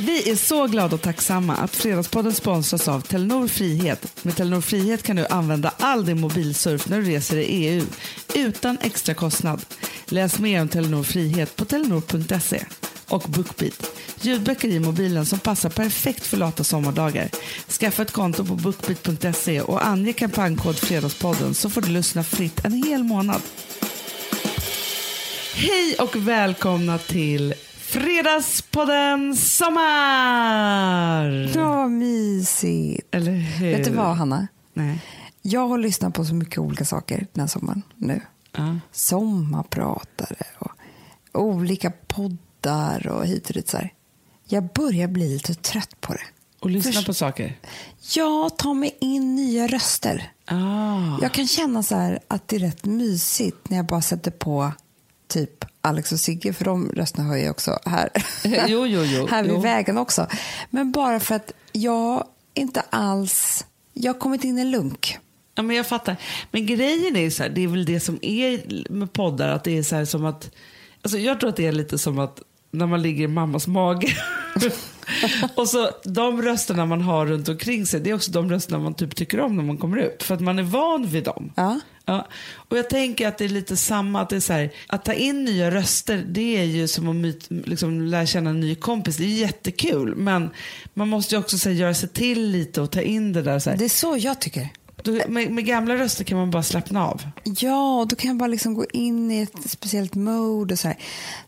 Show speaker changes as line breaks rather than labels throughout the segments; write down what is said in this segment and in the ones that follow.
Vi är så glada och tacksamma att Fredagspodden sponsras av Telenor Frihet. Med Telenor Frihet kan du använda all din mobilsurf när du reser i EU utan extra kostnad. Läs mer om Telenor Frihet på telenor.se. Och Bookbeat, ljudböcker i mobilen som passar perfekt för lata sommardagar. Skaffa ett konto på bookbeat.se och ange kampanjkod Fredagspodden så får du lyssna fritt en hel månad. Hej och välkomna till Fredagspodden Sommar!
Ja, mysigt.
Eller hur?
Vet du vad, Hanna?
Nej.
Jag har lyssnat på så mycket olika saker den här sommaren nu.
Ja.
Sommarpratare och olika poddar och hit och dit. Så här. Jag börjar bli lite trött på det.
Och lyssna
Först-
på saker.
Jag tar mig in nya röster.
Ah.
Jag kan känna så här att det är rätt mysigt när jag bara sätter på typ Alex och Sigge, för de rösterna hör jag också här.
Jo, jo, jo.
här vid
Jo.
vägen också. Men bara för att jag inte alls... Jag har kommit in i en lunk.
Ja, men jag fattar. Men grejen är så här, det är väl det som är med poddar, att det är så här som att, alltså jag tror att det är lite som att när man ligger i mammas mage. och så de rösterna man har runt omkring sig, det är också de rösterna man typ tycker om när man kommer ut. För att man är van vid dem.
Ja.
Ja, och jag tänker att det är lite samma, att det är så här, att ta in nya röster, det är ju som att myt, liksom, lära känna en ny kompis. Det är jättekul, men man måste ju också så här, göra sig till lite och ta in det där. Så här.
Det är så jag tycker.
Då, med, med gamla röster kan man bara slappna av.
Ja, och då kan jag bara liksom gå in i ett speciellt mode och så här.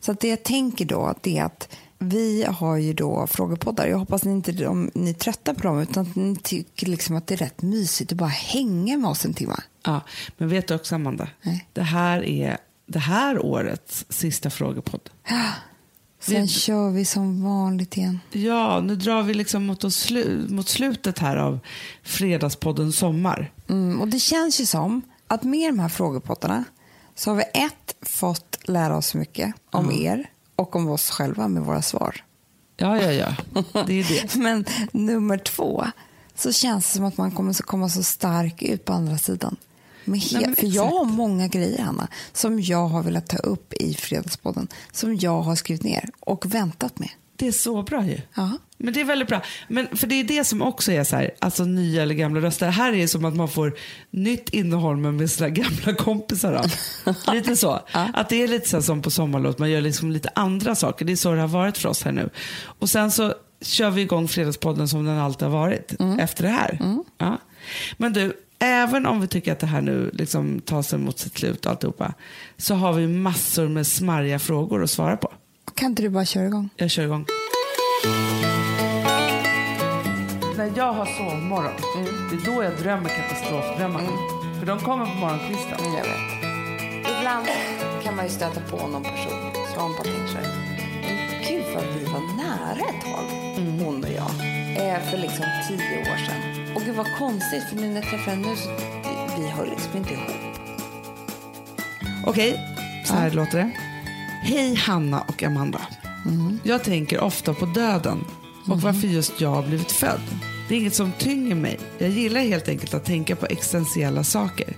Så att det jag tänker då, det är att vi har ju då frågepoddar. Jag hoppas ni inte om ni är trötta på dem, utan att ni tycker liksom att det är rätt mysigt att bara hänga med oss en timme.
Ja, men vet du också Amanda?
Nej.
Det här är det här årets sista frågepodd.
Sen
Vi-
kör vi som vanligt igen.
Ja, nu drar vi liksom mot, oss slu, mot slutet här av Fredagspodden Sommar.
Mm, och det känns ju som att med de här frågepottarna så har vi ett, fått lära oss mycket om er och om oss själva med våra svar.
Ja, ja, ja. Det är det.
Men nummer två så känns det som att man kommer komma så stark ut på andra sidan. He-
Nej, men
för jag har många grejer, Hanna, som jag har velat ta upp i Fredagspodden. Som jag har skrivit ner och väntat med.
Det är så bra ju.
Ja.
Men det är väldigt bra. Men för det är det som också är så här, alltså nya eller gamla röster. Det här är som att man får nytt innehåll men med sina gamla kompisar. Då. lite så. Att det är lite så här som på sommarlov, man gör liksom lite andra saker. Det är så det har varit för oss här nu. Och sen så kör vi igång Fredagspodden som den alltid har varit efter det här. Ja. Men du, även om vi tycker att det här nu liksom tar sig mot sitt slut och alltihopa, så har vi massor med smarriga frågor att svara på.
Kan inte du bara köra igång?
Jag kör igång. När jag har sovmorgon, det är då jag drömmer katastrofdrömmar. För de kommer på morgonkvisten.
Jag vet. Ibland kan man ju stöta på någon person som bara tänker så här. "Men Gud vad vi var nära ett tag, hon och jag. Eh, för liksom tio år sedan. Och gud vad konstigt för nu när jag träffar henne nu så vi hör liksom inte ihop.
Okej, så här låter det. Hej Hanna och Amanda. Jag tänker ofta på döden och varför just jag har blivit född. Det är inget som tynger mig. Jag gillar helt enkelt att tänka på existentiella saker.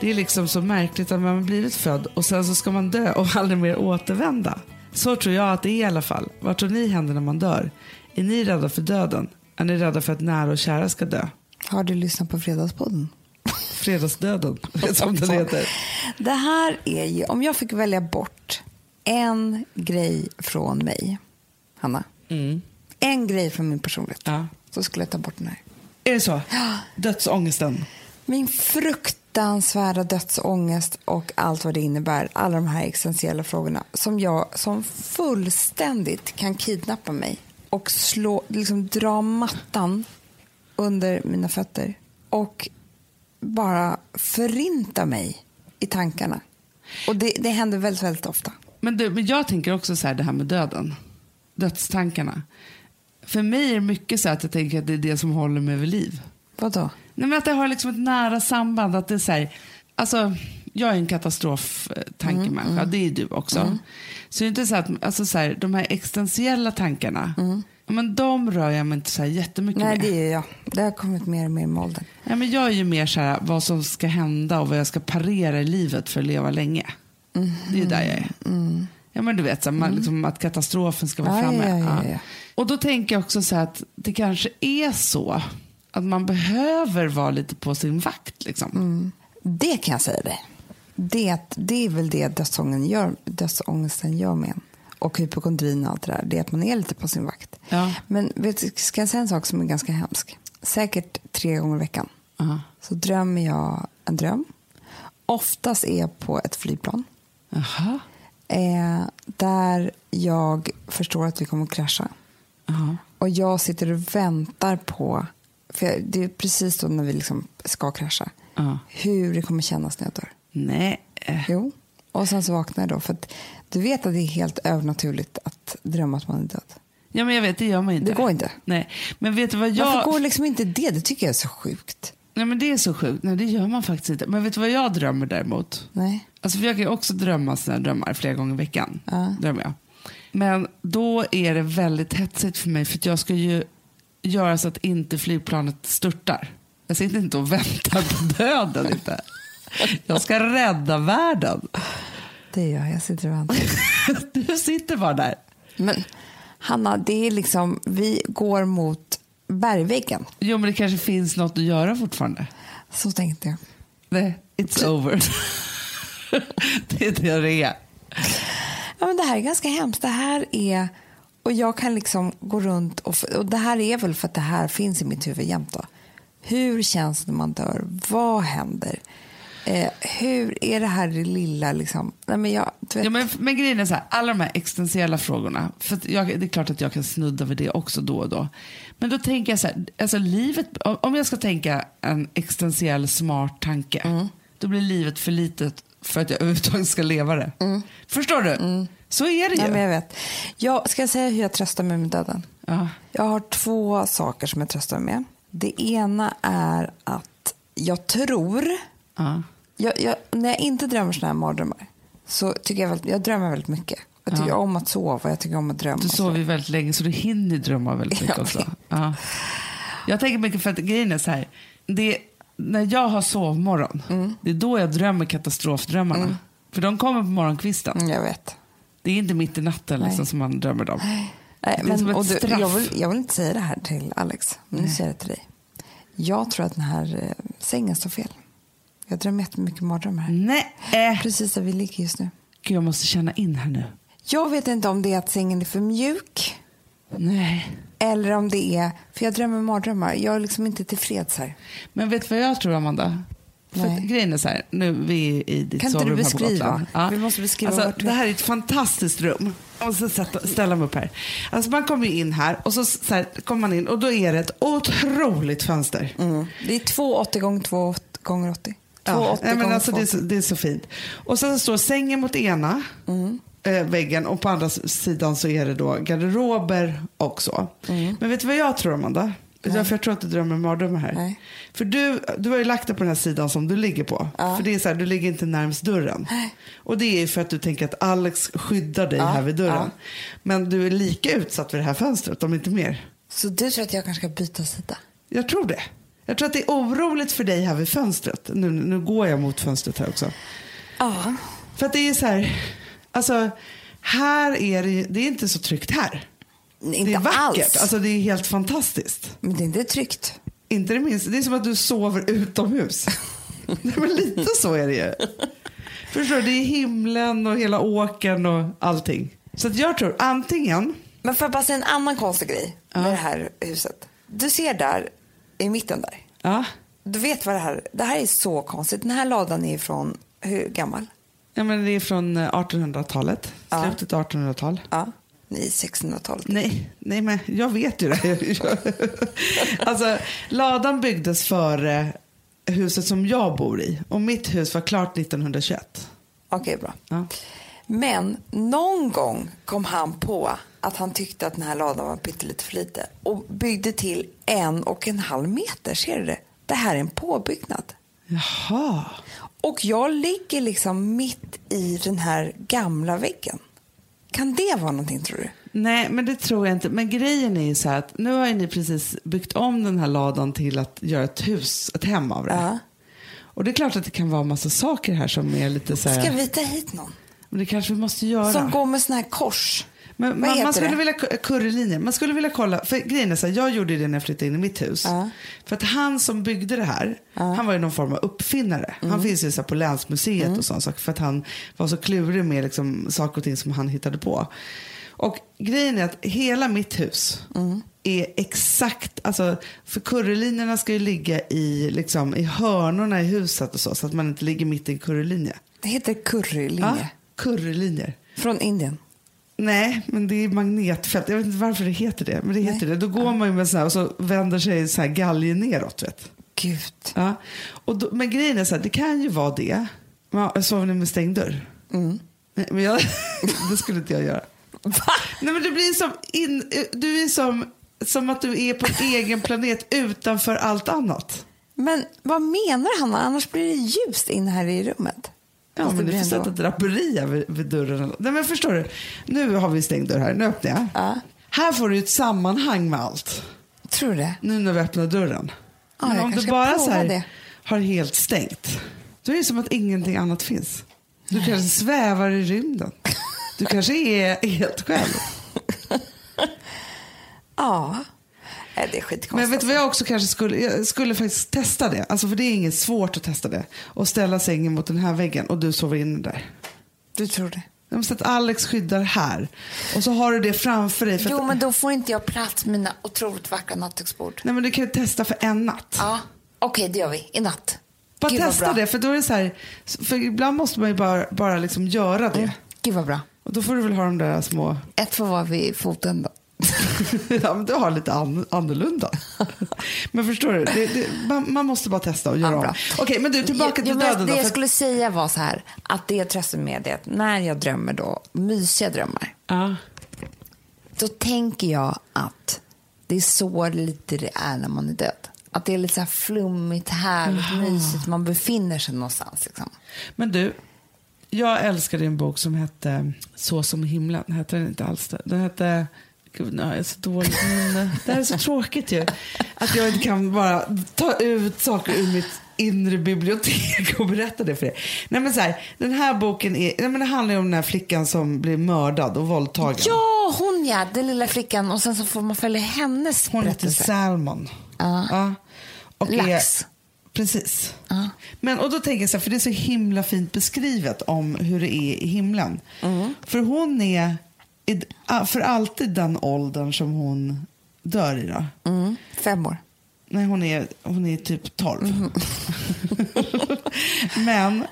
Det är liksom så märkligt att man har blivit född och sen så ska man dö och aldrig mer återvända. Så tror jag att det är i alla fall. Vad tror ni händer när man dör? Är ni rädda för döden? Är ni rädda för att nära och kära ska dö?
Har du lyssnat på Fredagspodden?
Fredagsdöden, som den heter.
Det här är ju, om jag fick välja bort en grej från mig, Hanna. En grej från min personlighet.
Ja.
Så skulle jag ta bort den här.
Är det så? Dödsångesten.
Min fruktansvärda dödsångest och allt vad det innebär, alla de här existentiella frågorna som jag som fullständigt kan kidnappa mig och slå, liksom dra mattan under mina fötter och bara förinta mig i tankarna. Och det, det händer väldigt, väldigt ofta.
Men, du, men jag tänker också så här, det här med döden. Dödstankarna. För mig är det mycket så att jag tänker att det är det som håller mig vid liv.
Vadå?
Nej, men att det har liksom ett nära samband. Att det är så här, alltså, jag är en katastroftankemänniska, det är du också. Så det är inte så att alltså, så här, de här existentiella tankarna, men de rör jag mig inte så här jättemycket
Nej,
med.
det är jag. Det har kommit mer och mer med åldern.
Ja, men jag är ju mer så här, vad som ska hända och vad jag ska parera i livet för att leva länge. Det är där jag är. Ja men du vet, så, man, liksom, att katastrofen ska vara
Ja,
framme.
ja, ja, ja.
Och då tänker jag också så här att det kanske är så att man behöver vara lite på sin vakt. Liksom.
Mm. Det kan jag säga dig. Det, det är väl det dödsångesten gör, dödsångesten gör med en. Och hypokondrin och allt det där. Det är att man är lite på sin vakt. Men vet, ska jag säga en sak som är ganska hemsk? Säkert tre gånger i veckan
Ja.
så drömmer jag en dröm. Oftast är jag på ett flygplan.
Jaha.
Eh, där jag förstår att vi kommer att krascha.
Jaha.
Och jag sitter och väntar på, för jag, det är precis då när vi liksom ska krascha,
Ja.
hur det kommer kännas när jag dör.
Nej. eh,
Jo. Och sen så vaknar jag då. För att du vet att det är helt övernaturligt att drömma att man är död.
Ja men jag vet, det gör man inte.
Det går inte.
Nej. Men vet du vad jag...
Varför går liksom inte det? Det tycker jag är så sjukt.
Nej men det är så sjukt. Nej det gör man faktiskt inte. Men vet du vad jag drömmer däremot?
Nej.
Alltså för jag kan ju också drömma sådana drömmar flera gånger i veckan.
Ja.
Drömmer jag. Men då är det väldigt hetsigt för mig för jag ska ju göra så att inte flygplanet störtar. Jag sitter inte och väntar på döden inte. Jag ska rädda världen.
Det gör jag. Jag sitter och väntar.
Du sitter bara där.
Men Hanna, det är liksom, vi går mot bergväggen.
Jo men det kanske finns något att göra fortfarande.
Så tänkte jag.
Nej, it's over. det är det det är.
Ja, men det här är ganska hemskt. Det här är... Och jag kan liksom gå runt och, och det här är väl för att det här finns i mitt huvud jämt då. Hur känns det när man dör? Vad händer? Eh, hur är det här det lilla liksom? Nej, men jag,
Ja, men, men grejen är så här, alla de här existentiella frågorna, för jag, det är klart att jag kan snudda vid det också då och då. Men då tänker jag så här, alltså livet, om- jag ska tänka en existentiell smart tanke, då blir livet för litet för att jag överhuvudtaget ska leva det. Förstår du? Så är det ju.
nej, men jag vet. Jag ska jag säga hur jag tröstar mig med döden.
ja.
Jag har två saker som jag tröstar mig med. Det ena är att jag tror
Ja.
jag, jag, när jag inte drömmer såna här mardrömmar så tycker jag, väldigt, jag drömmer väldigt mycket. Jag tycker
Ja.
om att sova jag tycker om att drömma.
Du sover ju väldigt länge så du hinner drömma väldigt mycket också. Ja. Jag tänker mycket för att grejen är så här. Det, när jag har sovmorgon,
Mm.
det är då jag drömmer katastrofdrömmarna. För de kommer på morgonkvisten.
Mm, jag vet.
Det är inte mitt i natten
Nej.
liksom, som man drömmer dem.
Nej,
Det är
men,
som ett
du,
straff.
jag, vill, jag vill inte säga det här till Alex, men nu säger jag det till dig. Jag tror att den här eh, sängen står fel. Jag drömmer jättemycket mardrömmar här.
Nej, äh.
Precis där vi ligger just nu.
Gud, jag måste känna in här nu.
Jag vet inte om det är att sängen är för mjuk
Nej.
eller om det är, för jag drömmer mardrömmar. Jag är liksom inte tillfreds här.
Men vet du vad jag tror, Amanda? För att grejen är så här, nu vi är i ditt
Kan
sovrum här på
beskriva?
Gotland.
Vi måste beskriva
alltså, Det här är ett fantastiskt rum. Jag måste sätta, ställa mig upp här. Alltså man kommer in här och så, så här, kommer man in och då är det ett otroligt fönster.
Mm. Det är 2,80 gånger 2 gånger 80. 2,80
Ja, nej, men alltså, det, är
2,80.
så, det är så fint. Och sen står sängen mot ena
Mm.
Eh, väggen och på andra sidan så är det då garderober också.
Mm.
Men vet du vad jag tror Amanda? Varför jag tror att du drömmer mardrömmar här?
Nej.
För du, du har ju lagt dig på den här sidan som du ligger på.
Ja.
För det är så här, du ligger inte närmst dörren. Och det är ju för att du tänker att Alex skyddar dig här vid dörren.
ja.
Men du är lika utsatt vid det här fönstret, om inte mer.
Så du tror att jag kanske ska byta sida?
Jag tror det. Jag tror att det är oroligt för dig här vid fönstret. Nu, nu går jag mot fönstret här också.
Ja.
För att det är så här, alltså här är det, det är inte så tryggt här.
Inte
det är vackert,
alls.
alltså det är helt fantastiskt.
Men det är inte tryggt.
Inte det minsta, det är som att du sover utomhus. Nej, men lite så är det ju. Förstår du, det är himlen och hela åkern och allting. Så att jag tror antingen,
Men får jag bara säga en annan konstig grej med det här huset. Du ser där, i mitten där.
ja,
Du vet vad det här Det här är så konstigt. Den här ladan är från, hur gammal?
Ja men det är från eh, 1800-talet,
Ja.
slutet av 1800-tal.
Ja. Nej, 1600-talet.
Nej, nej, men jag vet ju det. alltså, ladan byggdes före huset som jag bor i. Och mitt hus var klart 1921.
Okej, bra.
Ja.
Men någon gång kom han på att han tyckte att den här ladan var pyttelite för lite och byggde till en och en halv meter. Ser du det? Det här är en påbyggnad.
Jaha.
Och jag ligger liksom mitt i den här gamla väggen. Kan det vara någonting tror du?
Nej, men det tror jag inte. Men grejen är ju så här att nu har ju ni precis byggt om den här ladan till att göra ett hus, ett hem av det.
Ja.
Och det är klart att det kan vara massa saker här som är lite så här...
Ska vi ta hit någon?
Men det kanske vi måste göra.
Som går med såna här kors.
Men man, man skulle
det?
vilja currylinjer. Man skulle vilja kolla, för grejen är så här, jag gjorde det när jag flyttade in i mitt hus.
Ja.
För att han som byggde det här, han var ju någon form av uppfinnare.
Mm.
Han finns ju så här på länsmuseet och sånt saker för att han var så klurig med liksom saker och ting som han hittade på. Och grejen är att hela mitt hus
Mm.
är exakt, alltså för currylinjerna ska ju ligga i, liksom, i hörnorna i huset och så, så att man inte ligger mitt i en currylinje.
Det heter currylinje.
Ja, currylinjer.
Från Indien.
Nej, men det är magnetfält. Jag vet inte varför det heter det. Men det heter det. Då går man ju med så här och så vänder sig så här galgen neråt. Vet.
Gud.
Ja. Och då, men grejen är så här, det kan ju vara det. Ja, sover ni med stängd dörr?
Mm.
Nej, men jag, det skulle inte jag göra. Nej, men du blir som, in, du är som, som att du är på en egen planet utanför allt annat.
Men vad menar han? Annars blir det ljust in här i rummet.
Ja, men du får sätta draperier vid, vid dörren. Nej, men förstår du? Nu har vi stängd dörr här. Nu öppnar jag.
Ja.
Här får du ett sammanhang med allt.
Tror du det?
Nu när vi öppnar dörren.
Ja,
Men om du bara så här,
det.
har helt stängt, då är det som att ingenting annat finns. Du kanske svävar i rymden. Du kanske är helt själv.
Ja. Nej, det är skitkonstigt.
Men vet du vad jag också kanske skulle, jag skulle faktiskt testa det. Alltså för det är inget svårt att testa det. Och ställa sängen mot den här väggen och du sover inne där.
Du tror det?
Jag måste att Alex skyddar här. Och så har du det framför dig.
Jo,
att,
men då får inte jag plats med mina otroligt vackra nattduksbord.
Nej men du kan ju testa för en natt.
Ja, okej, det gör vi. I natt.
Bara
Gud,
testa det. För då är det så här, för ibland måste man ju bara, bara liksom göra det.
Mm. Gud vad bra.
Och då får du väl ha de där små
Ett får vara vid foten då.
ja, men du har lite an annorlunda. men förstår du, det, det, man, man måste bara testa och göra
Ja,
om. Okej, men du tillbaka
Jo,
till
men
döden
Det
då.
jag skulle säga var så här, att det jag tröstar med det är att när jag drömmer då, mysiga drömmar,
Ja.
då tänker jag att det är så lite det är när man är död. Att det är lite så här flummigt, härligt, mysigt, man befinner sig någonstans. Liksom.
Men du, jag älskade en bok som hette Så som himlen. Hette den inte alls det? Den hette... Gud, jag är så dålig minne. Det här är så tråkigt ju. Att jag inte kan bara ta ut saker ur mitt inre bibliotek och berätta det för er. Nej, men så här, den här boken är, nej, men det handlar ju om den här flickan som blir mördad och våldtagen.
Ja, hon ja, den lilla flickan. Och sen så får man följa hennes
Hon heter. Salmon.
Ja.
Ja. Och
Lax.
Är, precis.
Ja.
Men, och då tänker jag så här, för det är så himla fint beskrivet om hur det är i himlen.
Mm.
För hon är för alltid den åldern som hon dör i då.
Mm, fem år.
Nej, hon är, hon är typ 12.
Mm.
Men,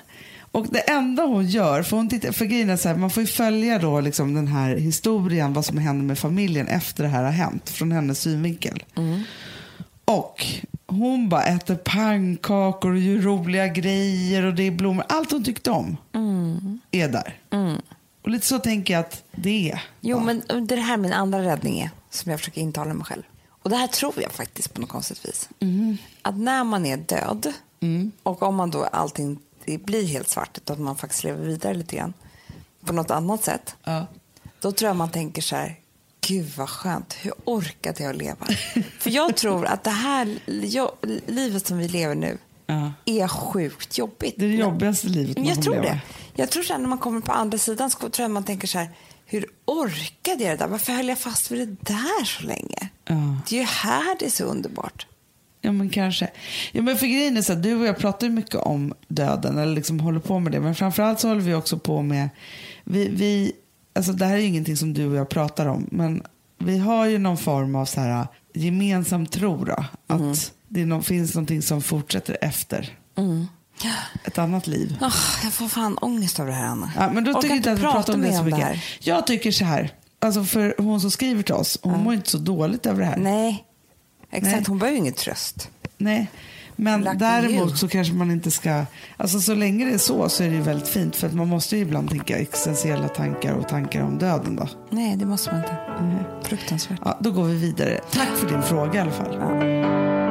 och det enda hon gör, för, hon tittar, för grejen är så här, man får ju följa då liksom den här historien, vad som händer med familjen efter det här har hänt, från hennes synvinkel. Och hon bara äter pannkakor och gör roliga grejer och det är blommor. Allt hon tyckte om är där. Och lite så tänker jag att det är.
Jo,
va?
men det här är min andra räddning är, som jag försöker intala mig själv. Och det här tror jag faktiskt på något konstigt vis. Att när man är död och om man då allting blir helt svart, att man faktiskt lever vidare lite grann på något annat sätt.
Ja.
Då tror jag man tänker så här, gud vad skönt, hur orkade jag leva? För jag tror att det här jag, livet som vi lever nu
Ja.
är sjukt jobbigt.
Det är det jobbigaste livet man
Jag tror
leva.
det. Jag tror sen när man kommer på andra sidan så tror jag man tänker så här, hur orkade jag det där? Varför höll jag fast vid det där så länge?
Ja.
Det är ju här det är så underbart.
Ja men kanske. Ja, men för grejen är så att du och jag pratar ju mycket om döden eller liksom håller på med det. Men framförallt så håller vi också på med, vi, vi, alltså det här är ju ingenting som du och jag pratar om. Men vi har ju någon form av så här gemensam tro då. Att det nå- finns någonting som fortsätter efter ett annat liv.
Oh, jag får fan ångest av det här, Anna.
Ja, men då
Orkar
tycker inte att vi pratar om det så mycket.
här.
Jag tycker så här, alltså för hon som skriver till oss, hon mår inte så dåligt över det här.
Nej, exakt.
Nej.
Hon behöver ju ingen tröst.
Nej, men
Lucky
däremot så kanske man inte ska... Alltså så länge det är så så är det ju väldigt fint för att man måste ju ibland tänka existentiella tankar och tankar om döden då.
Nej, det måste man inte. Fruktansvärt.
Ja, då går vi vidare. Tack för din fråga i alla fall.
A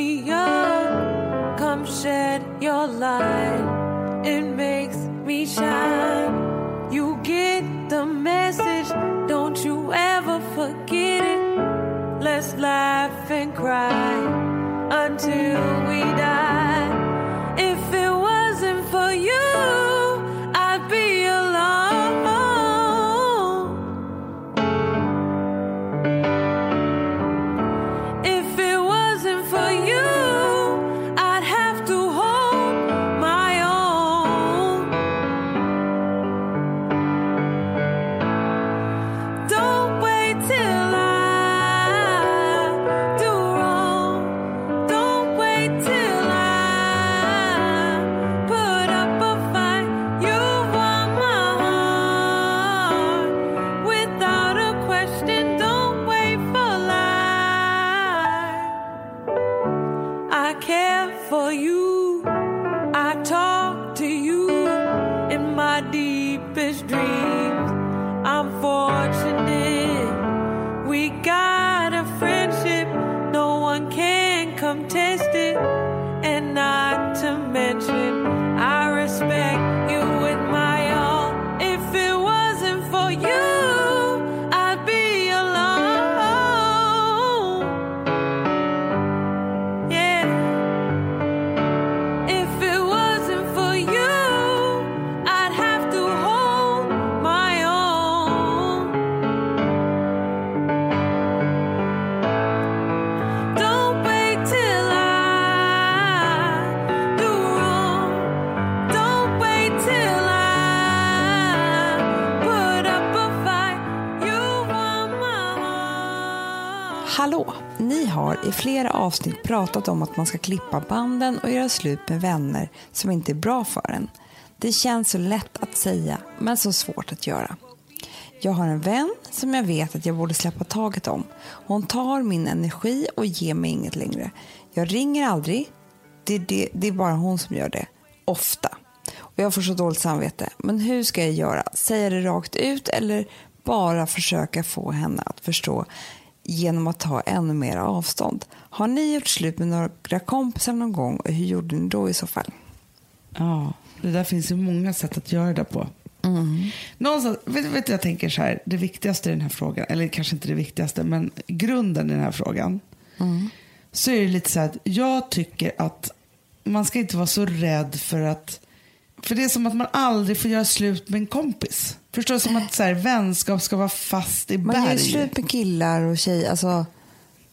me up. Come shed your light. It makes me shine.
Avsnitt pratat om att man ska klippa banden och göra slut med vänner som inte är bra för en. Det känns så lätt att säga, men så svårt att göra. Jag har en vän som jag vet att jag borde släppa taget om. Hon tar min energi och ger mig inget längre. Jag ringer aldrig. Det, det, det är bara hon som gör det. Ofta. Och jag får så dåligt samvete. Men hur ska jag göra? Säga det rakt ut eller bara försöka få henne att förstå genom att ta ännu mer avstånd? Har ni gjort slut med några kompisar någon gång och hur gjorde ni då i så fall?
Ja, det där finns ju många sätt att göra det på. Någonstans, vet, vet jag tänker så här, det viktigaste i den här frågan, eller kanske inte det viktigaste, men grunden i den här frågan, så är det lite så här att jag tycker att man ska inte vara så rädd för att, för det är som att man aldrig får göra slut med en kompis. Förstår du? Som att så här, vänskap ska vara fast i
Man gör
berg.
slut med killar och tjejer, alltså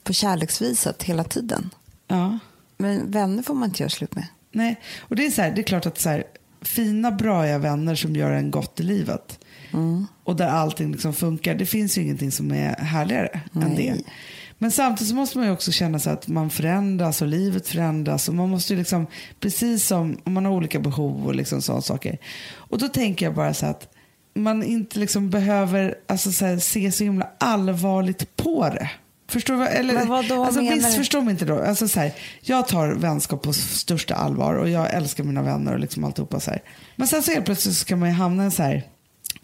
på kärleksviset hela tiden.
Ja.
Men vänner får man inte göra slut med.
Nej, och det är, så här, det är klart att så här, fina, braiga vänner som gör en gott i livet och där allting liksom funkar, det finns ju ingenting som är härligare än
Nej.
det. Men samtidigt så måste man ju också känna sig att man förändras och livet förändras och man måste ju liksom, precis som om man har olika behov och liksom sådana saker. Och då tänker jag bara så att man inte liksom behöver alltså så här, se så himla allvarligt på det. Förstår vad- Eller,
Men vad då
alltså, missförstå mig inte då. Alltså, så här, jag tar vänskap på största allvar och jag älskar mina vänner och liksom alltihopa så här. Men sen så helt plötsligt så kan man ju hamna i så här,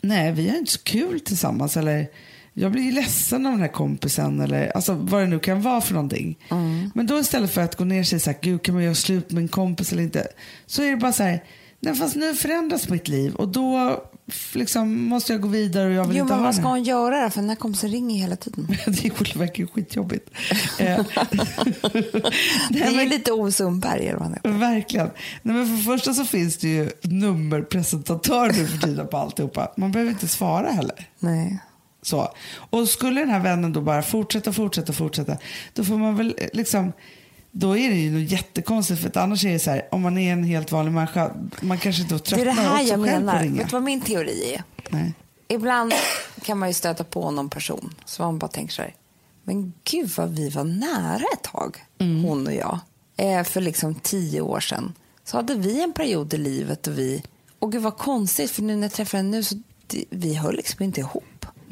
nej vi har inte så kul tillsammans eller jag blir ju ledsen av den här kompisen eller alltså, vad det nu kan vara för någonting.
Mm.
Men då istället för att gå ner sig så här, gud kan man göra slut med en kompis eller inte, så är det bara så här, nej fast nu förändras mitt liv och då liksom, måste jag gå vidare och jag vill
Jo,
inte
men
ha
vad ska hon göra då? För den här kompisen ringer hela tiden.
det verkar skitjobbigt. Eh,
Det är
men,
lite heter.
verkligen. Nej, men för det första så finns det ju nummerpresentatör nu för tiden på alltihopa. Man behöver inte svara heller.
Nej.
Så. Och skulle den här vännen då bara fortsätta, fortsätta, fortsätta, då får man väl eh, liksom då är det ju jättekonstigt för att annars är det så här, om man är en helt vanlig människa, man kanske inte
Det är
tröttnar
det här
också
jag menar. Vet du vad min teori är?
Nej.
Ibland kan man ju stöta på någon person som man bara tänker så här, men gud vad vi var nära ett tag, hon och jag. Eh, för liksom tio år sedan så hade vi en period i livet då vi, och gud vad konstigt för nu när jag träffar henne nu så vi höll liksom inte ihop.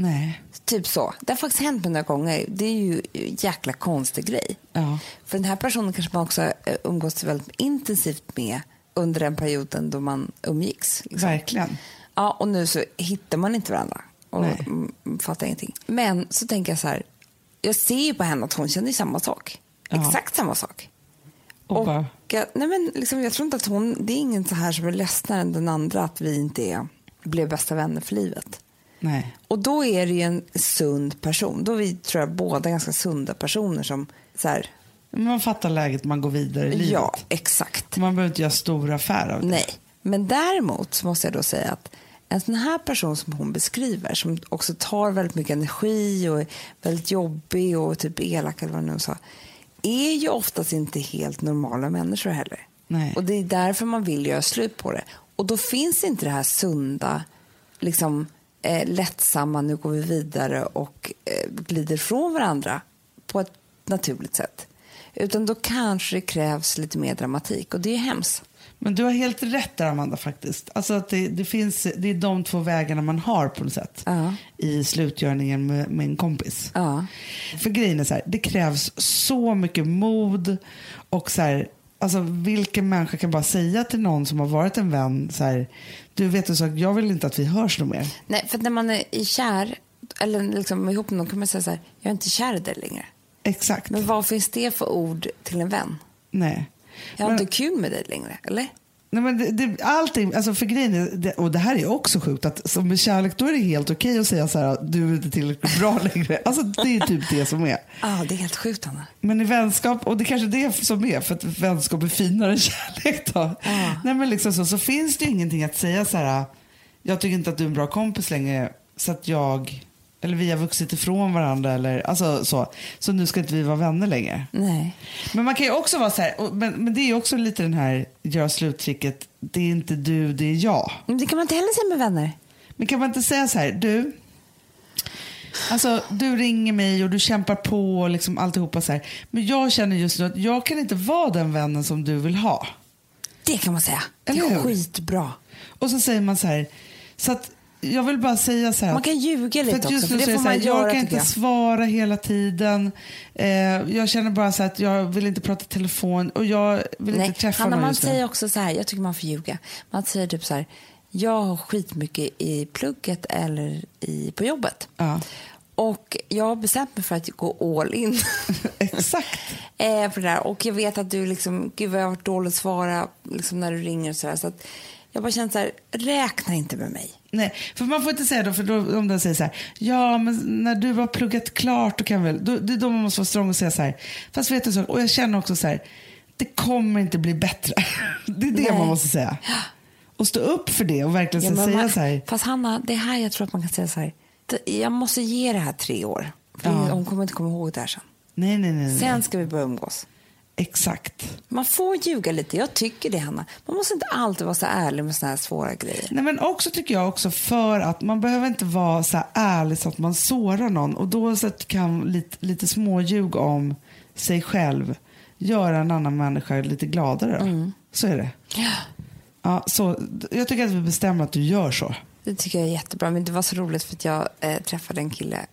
Nej.
Typ så. Det har faktiskt hänt mig några gånger. Det är ju en jäkla konstig grej.
Ja.
För den här personen kanske man också eh, umgås väldigt intensivt med under den perioden då man umgicks. Liksom.
Verkligen.
Ja, och nu så hittar man inte varandra och
Nej.
fattar ingenting. Men så tänker jag så här, jag ser ju på henne att hon känner samma sak.
Ja.
Exakt samma sak.
Och
Och, jag, nej men liksom, jag tror inte att hon, det är ingen så här som är ledsnare än den andra att vi inte är, blev bästa vänner för livet.
Nej.
Och då är det ju en sund person. Då är vi, tror jag, båda ganska sunda personer som så här,
Men Man fattar läget, man går vidare i livet.
ja, exakt.
Man behöver inte göra stor affär av det.
Nej, men däremot måste jag då säga att en sån här person som hon beskriver, som också tar väldigt mycket energi och är väldigt jobbig och typ elak eller vad hon nu sa, är ju oftast inte helt normala människor heller.
Nej.
Och det är därför man vill göra slut på det. Och då finns inte det här sunda, liksom eh, lättsamma, nu går vi vidare och eh, glider från varandra på ett naturligt sätt. Utan då kanske det krävs lite mer dramatik och det är hemskt.
Men du har helt rätt där Amanda faktiskt. Alltså att det, det, finns, det är de två vägarna man har på något sätt.
Ja.
I slutgörningen med, med en kompis.
Ja.
För grejen är så här, det krävs så mycket mod och så här, Alltså vilken människa kan bara säga till någon som har varit en vän så här, du vet du sak, jag vill inte att vi hörs något mer.
Nej, för när man är i kär, eller liksom ihop med någon kan man säga så här, jag är inte kär i dig längre.
Exakt.
Men vad finns det för ord till en vän?
Nej.
Jag har
Men-
inte kul med dig längre, eller?
Nej, men det, det, allting, alltså för grejen är, det, och det här är också sjukt, att som med kärlek då är det helt okej att säga så här, du är inte tillräckligt bra längre. Alltså det är typ det som är.
Ja, det är helt sjukt, Anna.
Men i vänskap, och det är kanske är det som är, för att vänskap är finare än kärlek då. Nej, men liksom så, så finns det ju ingenting att säga så här, jag tycker inte att du är en bra kompis längre, så att jag, eller vi har vuxit ifrån varandra, eller alltså så, så nu ska inte vi vara vänner längre.
Nej.
Men man kan ju också vara så här, och, men, men det är ju också lite den här göra sluttricket, det är inte du, det är jag.
Men det kan man inte heller säga med vänner.
Men kan man inte säga så här, du, alltså du ringer mig och du kämpar på och liksom alltihopa så här. Men jag känner just nu att jag kan inte vara den vännen som du vill ha.
Det kan man säga. Det
Eller
är
hur?
skitbra.
Och så säger man så här, så att jag vill bara säga så här.
Man kan ljuga
för
lite
att just
också, för det får
så här,
man göra,
Jag kan inte
jag.
svara hela tiden. Eh, jag känner bara så att jag vill inte prata telefon och jag vill
Nej,
inte träffa
Hanna,
någon
man
just
säger också så här, jag tycker man får ljuga. Man säger typ så här, jag har skitmycket i plugget eller i, på jobbet.
Ja.
Och jag har bestämt mig för att gå all in.
Exakt.
eh, för det där. Och jag vet att du liksom, gud vad jag har varit dålig att svara liksom när du ringer och så här. Så att jag bara känner så här, räkna inte med mig.
Nej, för man får inte säga då, för då, om den säger så här, ja men när du har pluggat klart då kan väl, då, det är då man måste vara strong och säga så här, fast vet du så, och jag känner också så här, det kommer inte bli bättre. Det är det
Nej.
man måste säga. Och stå upp för det och verkligen
Ja,
säga
man,
så här,
Fast Hanna, det är här jag tror att man kan säga så här, "Det- jag måste ge det här tre år. För
Ja.
Hon kommer inte komma ihåg det här sen.
nej nej, nej.
Sen ska vi börja umgås.
Exakt.
Man får ljuga lite, jag tycker det Hanna. Man måste inte alltid vara så ärlig med såna här svåra grejer.
Nej, men också tycker jag också för att man behöver inte vara så ärlig så att man sårar någon och då så kan lite, lite småljug om sig själv göra en annan människa lite gladare. Då. Så är det. Ja, så, jag tycker att vi bestämmer att du gör så.
Det tycker jag är jättebra. Men det var så roligt för att jag eh, träffade en kille,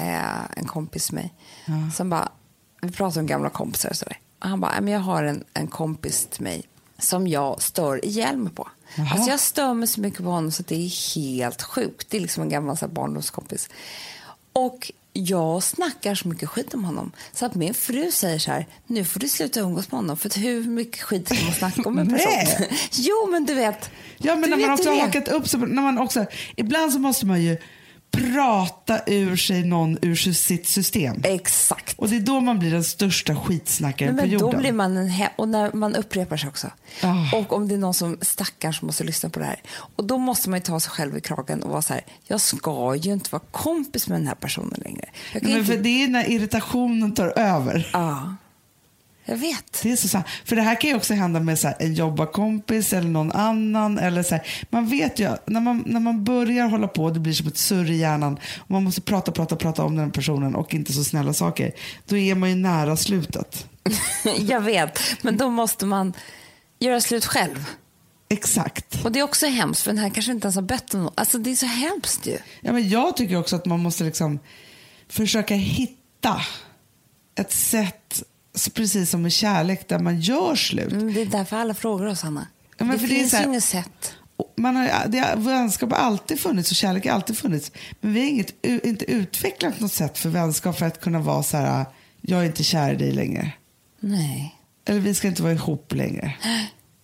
eh, en kompis med mig, som bara, vi pratade om gamla kompisar och sådär. Han bara, "Nej, men jag har en, en kompis till mig som jag stör ihjäl mig på.
Jaha.
Alltså jag stör mig så mycket på honom så att det är helt sjukt. Det är liksom en gammal så här, barndomskompis. Och jag snackar så mycket skit om honom så att min fru säger så här, nu får du sluta umgås med honom för att hur mycket skit ska man snacka om en person? Jo men du vet.
Ja, men när man också har hakat upp på- när man också, ibland så måste man ju prata ur sig någon ur sitt system.
Exakt.
Och det är då man blir den största skitsnackaren
Men,
på
men då
jorden.
blir man en he- och när man upprepar sig också.
Ah.
Och om det är någon som stackars måste lyssna på det här. Och då måste man ju ta sig själv i kragen och vara så här, jag ska ju inte vara kompis med den här personen längre.
Men
inte...
för det är när irritationen tar över.
Ja, jag vet.
Det är så sant. För det här kan ju också hända med så här, en jobbarkompis eller någon annan. Eller så här. Man vet ju, när man, när man börjar hålla på, det blir som ett surr i hjärnan och man måste prata, prata, prata om den personen och inte så snälla saker. Då är man ju nära slutet.
jag vet. Men då måste man göra slut själv.
Exakt.
Och det är också hemskt, för den här kanske inte ens har bett om något. Alltså det är så hemskt ju.
Ja, men jag tycker också att man måste liksom försöka hitta ett sätt, så precis som med kärlek, där man gör slut.
Mm, Det är därför alla frågar oss, Anna.
Ja,
det
för det
finns
här-
inget sätt.
Man har, det vänskap har alltid funnits och kärlek har alltid funnits. Men vi har inget, inte utvecklat något sätt för vänskap för att kunna vara så här, jag är inte kär i dig längre.
Nej.
Eller vi ska inte vara ihop längre.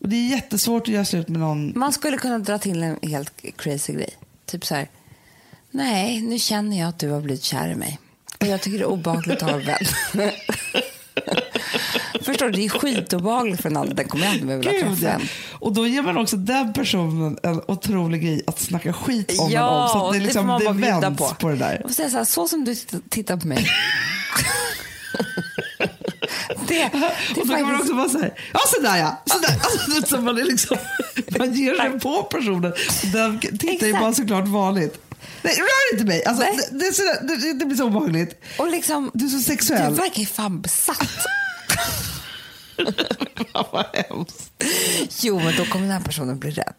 Och det är jättesvårt att göra slut med någon.
Man skulle kunna dra till en helt crazy grej. Typ så här. Nej, nu känner jag att du har blivit kär i mig. Och jag tycker det är obehagligt att ha en vän. Förstår du? Det är skitobehagligt för en annan. Den kommer jag aldrig vilja träffa en.
Och då ger man också den personen en otrolig grej att snacka skit om
Ja,
någon. Så att
och
det,
det
liksom, det
bjuda
vänds
på.
på. det där.
Får säga så, här, så som du tittar på mig. det, det
Och då kan man också vara så här, ja sådär ja. Sådär. Alltså, så man, är liksom, man ger sig på personen. Den tittar ju bara såklart vanligt. Nej, rör inte mig. Alltså, det, det, det, det blir så obehagligt.
Och liksom,
Du är så
du
sexuell.
verkar ju fan besatt.
Vad hemskt.
Jo, men då kommer den här personen bli rädd.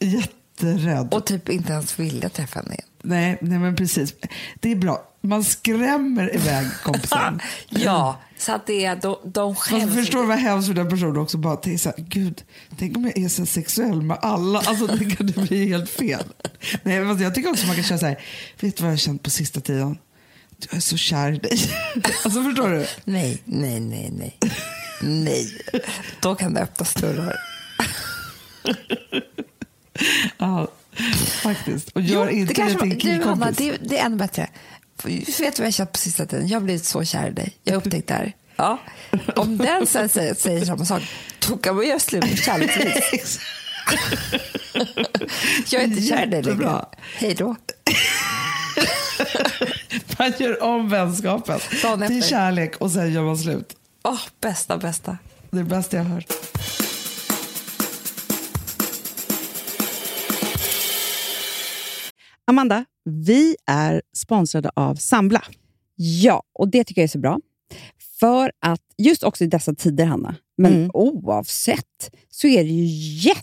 Jätterädd.
Och typ inte ens vilja träffa henne igen.
Nej, nej, men precis. Det är bra. man skrämmer iväg kompisen.
Ja, så att det är de, de skäms.
förstår du vad hemskt för den personen också bara så här, gud, tänk om jag är så sexuell med alla, alltså det kan det bli helt fel. Nej, men jag tycker också man kan känna så här, vet du vad jag har känt på sista tiden? Jag är så kär i dig. Alltså förstår du?
Nej, nej, nej, nej. Nej. Då kan det öppnas dörrar.
Ja, faktiskt. Och gör
Jo,
inte
det
till en killkompis.
det, det är ännu bättre. För Vet du vad jag har känt på sista tiden? Jag har blivit så kär i dig. Jag har upptäckt det här. Ja. Om den sen säger, säger samma sak, då kan man göra slut kärleksvis. Jag är inte kär i dig längre. Hej då.
Man gör om vänskapen till kärlek och sen gör man slut.
Åh, bästa, bästa.
Det är det bästa jag har hört.
Amanda, vi är sponsrade av Sambla.
Ja, och det tycker jag är så bra. För att just också i dessa tider, Hanna, men
Mm.
oavsett, så är det ju jätte,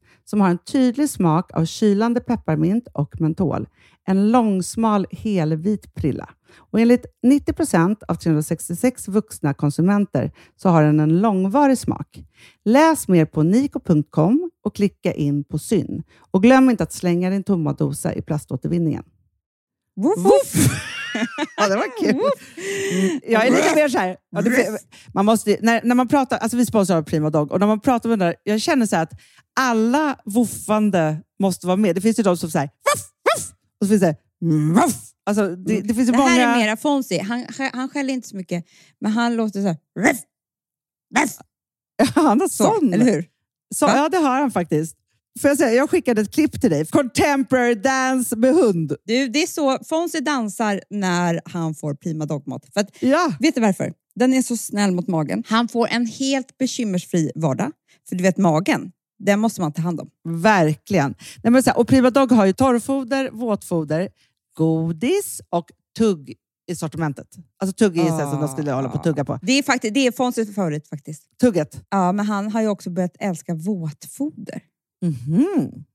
som har en tydlig smak av kylande pepparmint och mentol. En långsmal helvit prilla. Och enligt 90 procent av 366 vuxna konsumenter så har den en långvarig smak. Läs mer på niko.com och klicka in på Syn. Och glöm inte att slänga din tomma dosa i plaståtervinningen. Woof! ja, det var kul. Mm, Jag är lite mer så här. Man måste, när, när man pratar, alltså vi sponsrar Prima Dog och när man pratar med den där, jag känner så här att alla woofande måste vara med. Det finns ju de som säger voff, voff, och så finns det voff. Alltså, det, det finns ju
Det
många...
här är mera Fonzie. Han, han skäller inte så mycket, men han låter så här. Ruff, ruff,
Han har
så,
sån.
eller hur?
Så, ja, det har han faktiskt. Får jag, säga, jag skickade ett klipp till dig. Contemporary dance med hund.
Du, det är så Fonzie dansar när han får prima dogmat. För att,
Ja.
vet du varför? Den är så snäll mot magen. Han får en helt bekymmersfri vardag. För du vet, magen, den måste man ta hand om.
Verkligen. Nej, men så här, och Prima Dog har ju torrfoder, våtfoder, godis och tugg i sortimentet. Alltså tugg är ah. som de skulle hålla på att tugga på.
Det är, faktiskt, det är Fonzies favorit faktiskt.
Tugget.
Ja, men han har ju också börjat älska våtfoder.
Mm-hmm.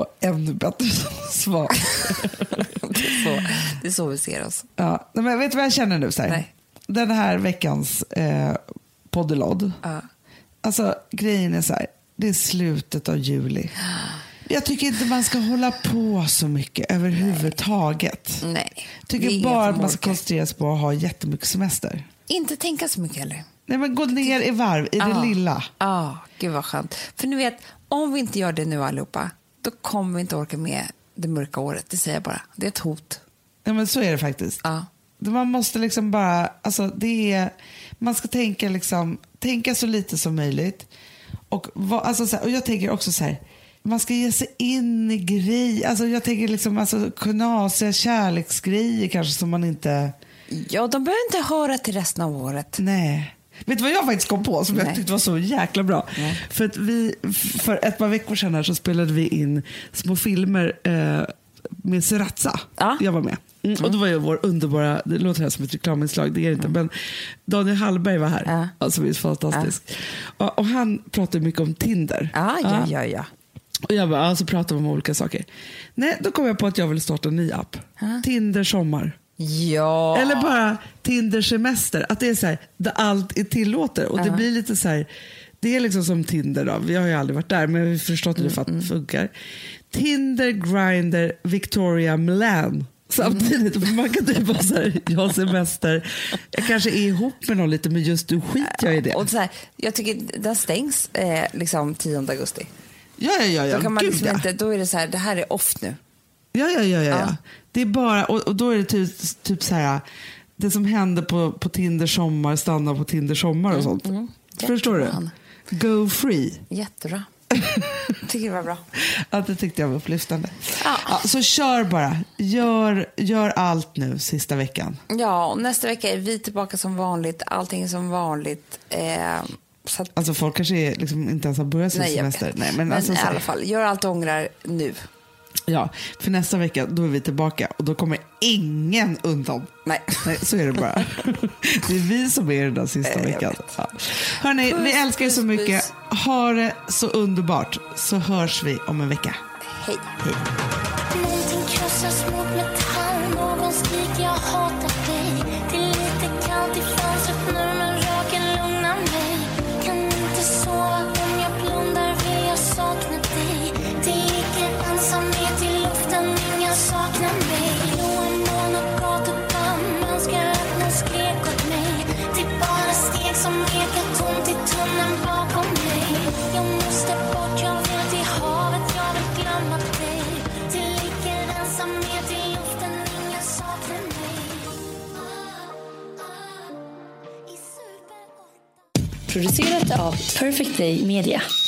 Och ännu bättre svar.
Det, är så, det är så vi ser oss.
Ja. Men vet du vad jag känner nu? Så här?
Nej.
Den här veckans eh, poddelod.
Ja.
Alltså grejen är så här. Det är slutet av juli. Jag tycker inte man ska hålla på så mycket överhuvudtaget.
Nej.
Jag tycker bara att
som
man ska koncentrera sig på att ha jättemycket semester.
Inte tänka så mycket heller.
Nej, men gå ner i varv i det lilla.
Ja, gud vad skönt. För ni vet, om vi inte gör det nu allihopa, då kommer vi inte orka med det mörka året. Det säger jag bara. Det är ett hot.
Ja, men så är det faktiskt.
Ja.
Man måste liksom bara, alltså det är, man ska tänka liksom, tänka så lite som möjligt. Och, vad, alltså så här, och jag tänker också så här, man ska ge sig in i grejer, alltså jag tänker liksom alltså knasiga kärleksgrejer kanske som man inte,
Ja, de behöver inte höra till resten av året.
nej. Vet du vad jag faktiskt kom på som jag
Nej.
tyckte var så jäkla bra?
Nej.
För att vi, för ett par veckor sedan här så spelade vi in små filmer eh, med Sriracha.
Ja.
Jag var med. Mm. Och då var ju vår underbara, det låter här som ett reklaminslag, det är det inte, men Daniel Hallberg var här.
Ja.
Alltså, det är fantastisk. Och, och han pratar mycket om Tinder.
Ja, ja, ja. ja.
Och jag bara, alltså pratar vi om olika saker. Nej, då kom jag på att jag vill starta en ny app. Tinder sommar.
Ja.
Eller bara Tinder semester. Att det är så här, där allt är tillåtet. Och det blir lite så här, det är liksom som Tinder då. Vi har ju aldrig varit där, men vi har förstått hur det
Mm,
mm. funkar. Tinder, Grindr, Victoria, Milan. Samtidigt,
Mm.
man kan typ vara så här, jag har semester, jag kanske är ihop med någon lite, men just nu skiter jag i det.
Och så här, jag tycker den stängs eh, liksom 10 augusti.
Ja, ja, ja, ja.
Då, kan man
Gud,
liksom
ja.
inte, då är det så här, det här är off nu.
Ja, ja, ja, ja, ja. Det är bara, och, och då är det typ, typ så här, det som händer på, på Tinder sommar stannar på Tinder sommar och sånt. Förstår du? Go free.
Jättebra. tycker det var bra.
Ja, det tyckte jag var upplyftande.
Ja.
Ja, så kör bara. Gör, gör allt nu sista veckan.
Ja, och nästa vecka är vi tillbaka som vanligt. Allting är som vanligt. Eh, så att,
Alltså folk kanske är, liksom, inte ens har börjat sin
nej,
semester. Nej, men
men
alltså,
i alla fall, gör allt du ångrar nu.
Ja, för nästa vecka då är vi tillbaka och då kommer ingen undan.
Nej.
Nej, så är det bara. Det är vi som är den där sista
jag
veckan. Ja. Hörni,
Puss,
vi älskar er så mycket.
puss.
Ha det så underbart så hörs vi om en vecka.
Hej.
Hej.
Of av Perfect Day Media.